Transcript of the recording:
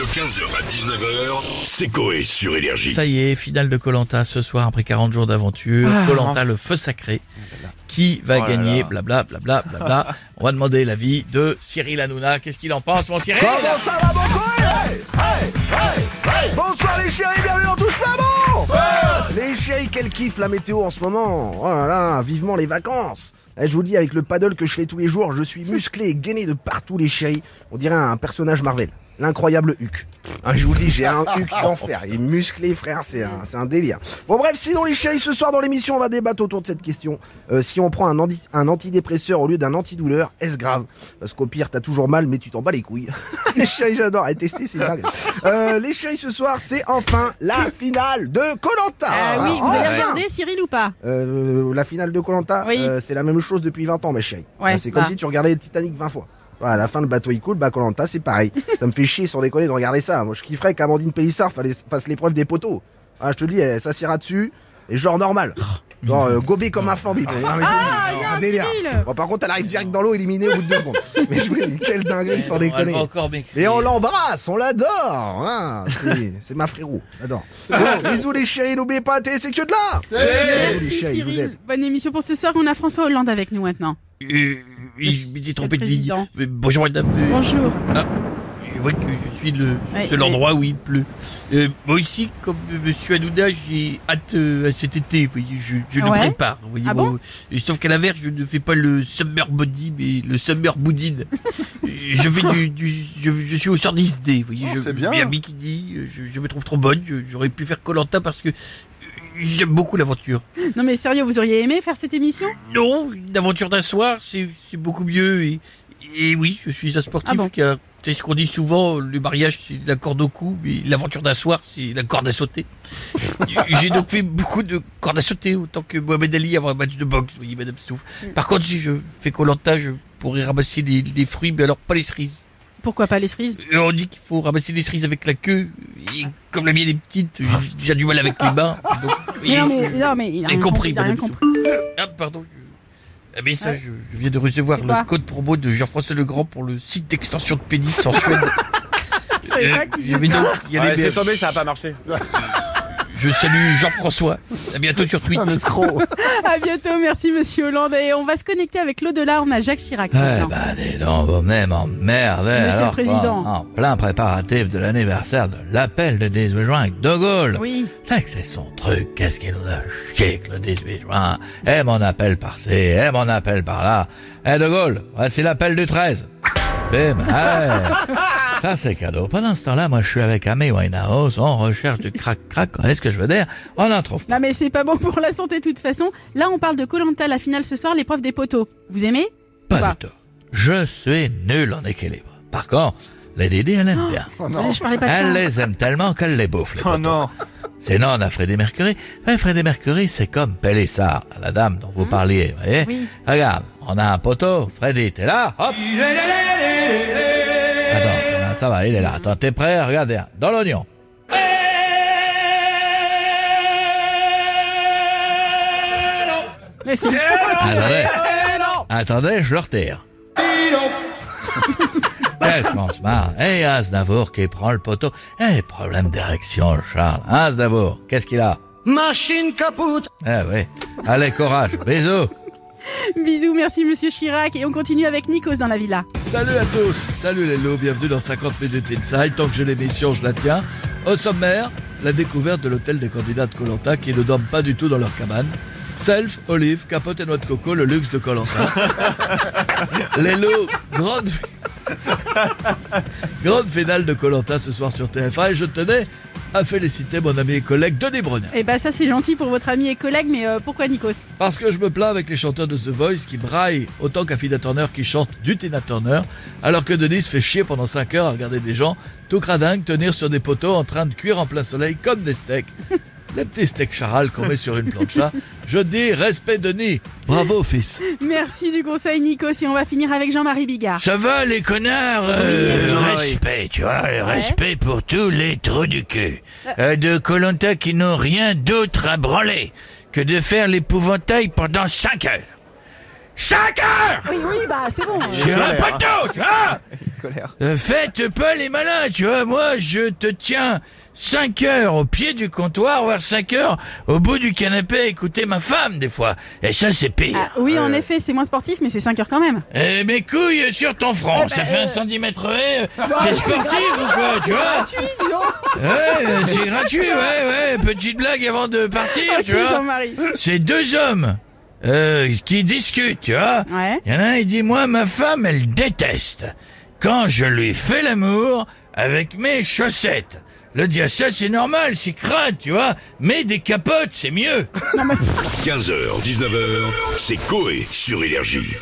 De 15h à 19h, c'est Coé sur Énergie. Ça y est, finale de Colanta ce soir après 40 jours d'aventure. Colanta le feu sacré. Qui va gagner Blabla, blabla, blabla. On va demander l'avis de Cyril Hanouna. Qu'est-ce qu'il en pense, mon Cyril Comment ça va mon Coé? Hey, hey, hey. Bonsoir les chéris, bienvenue dans Touche pas bon Les chéris, quel kiff la météo en ce moment Oh là là, vivement les vacances Eh, Je vous le dis, avec le paddle que je fais tous les jours, je suis musclé et gainé de partout les chéris. On dirait un personnage Marvel. L'incroyable Huck. Ah, je vous le dis, j'ai un Huck d'enfer. Il est musclé, frère, c'est un, c'est un délire. Bon bref, sinon les chéris, ce soir dans l'émission, on va débattre autour de cette question. Euh, si on prend un, antidépresseur au lieu d'un antidouleur, est-ce grave? Parce qu'au pire, t'as toujours mal, mais tu t'en bats les couilles. les chéris, j'adore. À tester, c'est dingue. Euh, les chéris, ce soir, c'est enfin la finale de Colanta. Ah oui, vous avez regardé Cyril ou pas? Euh, la finale de Colanta, Oui. c'est la même chose depuis 20 ans, mes chéris. Ouais, c'est comme bah. si tu regardais le Titanic 20 fois. Voilà, à la fin, le bateau il coule, bah Colanta, c'est pareil. ça me fait chier sans déconner de regarder ça. Moi, je kifferais qu'Amandine Pélissard fasse l'épreuve des poteaux. Ah, je te le dis, elle s'assiera dessus, et genre normal. Genre, euh, gobé comme un flambi. Ah, il y a un délire. Bon, par contre, elle arrive direct dans l'eau, éliminée au bout de deux secondes. Mais je vous dis, quelle dinguerie, sans On va déconner. Et on l'embrasse, on l'adore. Hein c'est, ma frérot, j'adore. Bon, bisous les chéris, n'oubliez pas, télé, c'est que de là. Bisous les Merci chéris, je vous aime. Cyril. Bonne émission pour ce soir. On a François Hollande avec nous maintenant. Euh, oui, je m'étais trompé de ligne. président. Mais Bonjour madame. Euh, Bonjour. Ah, je vois que je suis le Ouais, seul ouais. endroit où il pleut. Euh, moi aussi, comme euh, Monsieur Hanouna, j'ai hâte euh, à cet été. Vous voyez, je, je le prépare. Vous voyez, Ah bon euh, sauf qu'à l'inverse, je ne fais pas le summer body, mais le summer boudine. Euh, je fais du, du je, je suis au sort d'idées. Vous voyez, je c'est bien. mets un bikini. euh, Je, je me trouve trop bonne. je- J'aurais pu faire Colanta parce que euh, j'aime beaucoup l'aventure. Non mais sérieux, vous auriez aimé faire cette émission? Non, une aventure d'un soir, c'est beaucoup mieux. Et, et oui, je suis un sportif Ah bon? car c'est ce qu'on dit souvent, le mariage c'est la corde au cou, mais l'aventure d'un soir c'est la corde à sauter. J'ai donc fait beaucoup de cordes à sauter, autant que Mohamed Ali avant un match de boxe, vous voyez Madame Souf. Mm. Par contre, si je fais Colanta, je pourrais ramasser des, des fruits, mais alors pas les cerises. Pourquoi pas les cerises Euh, On dit qu'il faut ramasser les cerises avec la queue, et comme la mienne est petite, j'ai déjà du mal avec les mains. donc, Mais non mais, non, mais il a J'ai rien compris, compris. il a rien compris. Ah, pardon. Mais ça, Ouais. je, viens de recevoir le code promo de Jean-François Legrand pour le site d'extension de pénis en Suède. Je savais Euh, c'est tombé, ça a pas marché. Je salue Jean-François. À bientôt sur Twitch. Un escroc. À bientôt, merci Monsieur Hollande. Et on va se connecter avec l'au-delà. On a Jacques Chirac. Eh ben, dis donc, vous venez m'emmerder. Monsieur le Président. En plein préparatif de l'anniversaire de l'appel de 18 juin avec De Gaulle. Oui. C'est que c'est son truc. Qu'est-ce qu'il nous a chic le 18 juin? Et mon appel par-ci, et mon appel par-là. Eh De Gaulle, voici l'appel du 13. Bim, allez. Ça c'est cadeau. Pendant ce temps-là, moi je suis avec Amy Winehouse, on recherche du crack-crack, vous voyez ce que je veux dire? On n'en trouve pas. Non mais c'est pas bon pour la santé de toute façon. Là, on parle de Colanta, la finale ce soir, l'épreuve des poteaux. Vous aimez? Pas Quoi du tout. Je suis nul en équilibre. Par contre, les Dédés, elle aime bien. Mais Je parlais pas de Elle ça. les aime tellement qu'elle les bouffe, les Oh poteaux. non. Sinon, on a Frédéric Mercury. Frédéric Mercury, c'est comme Pélissard, la dame dont vous parliez, vous voyez? Oui. Regarde, on a un poteau. Freddy, t'es là Hop Attends, ça va, il est là. Attends, t'es prêt? Regardez, hein, dans l'oignon. Attendez. Attendez, je le retire. Qu'est-ce qu'on se marre Eh, Aznavour qui prend le poteau. Eh, problème d'érection, Charles. Aznavour, qu'est-ce qu'il a? Machine capote. Eh oui. Allez, courage. Bisous. Bisous, merci Monsieur Chirac. Et on continue avec Nikos dans la villa. Salut à tous, salut les lots, bienvenue dans 50 minutes inside. Tant que j'ai l'émission, je la tiens. Au sommaire, la découverte de l'hôtel des candidats de Colanta qui ne dorment pas du tout dans leur cabane. Self, olive, capote et noix de coco, le luxe de Colanta. les lots, grande, grande finale de Colanta ce soir sur TF1 et je tenais à féliciter mon ami et collègue Denis Brunet. Eh ben ça c'est gentil pour votre ami et collègue, mais euh, pourquoi Nikos? Parce que je me plains avec les chanteurs de The Voice qui braillent autant qu'Affida Turner qui chante du Tina Turner, alors que Denis se fait chier pendant 5 heures à regarder des gens tout cradingues tenir sur des poteaux en train de cuire en plein soleil comme des steaks. Les petits steaks charal qu'on met sur une plancha. Je dis respect Denis. Bravo fils. Merci du conseil Nikos et on va finir avec Jean-Marie Bigard. Ça va les connards euh, Oui, Respect, tu vois, respect pour tous les trous du cul. Euh, de Colanta qui n'ont rien d'autre à branler que de faire l'épouvantail pendant 5 heures. 5 heures Oui, oui, bah c'est bon. Sur un poteau, tu vois Colère. Euh, Faites pas les malins, tu vois. Moi, je te tiens 5 heures au pied du comptoir, voire 5 heures au bout du canapé à écouter ma femme, des fois. Et ça, c'est pire. Ah, oui, en effet, c'est moins sportif, mais c'est 5 heures quand même. Eh, mes couilles sur ton front, ça fait un centimètre et, euh, c'est sportif ou quoi, tu vois Ouais, euh, c'est gratuit, ouais, ouais, petite blague avant de partir, tu vois. C'est deux hommes euh, qui discutent, tu vois. Ouais. Il y en a un, il dit, moi, ma femme, elle déteste quand je lui fais l'amour avec mes chaussettes. Le dit, ah, ça, c'est normal, c'est crade, tu vois. Mais des capotes, c'est mieux. 15h, 19h, c'est Coé sur Énergie.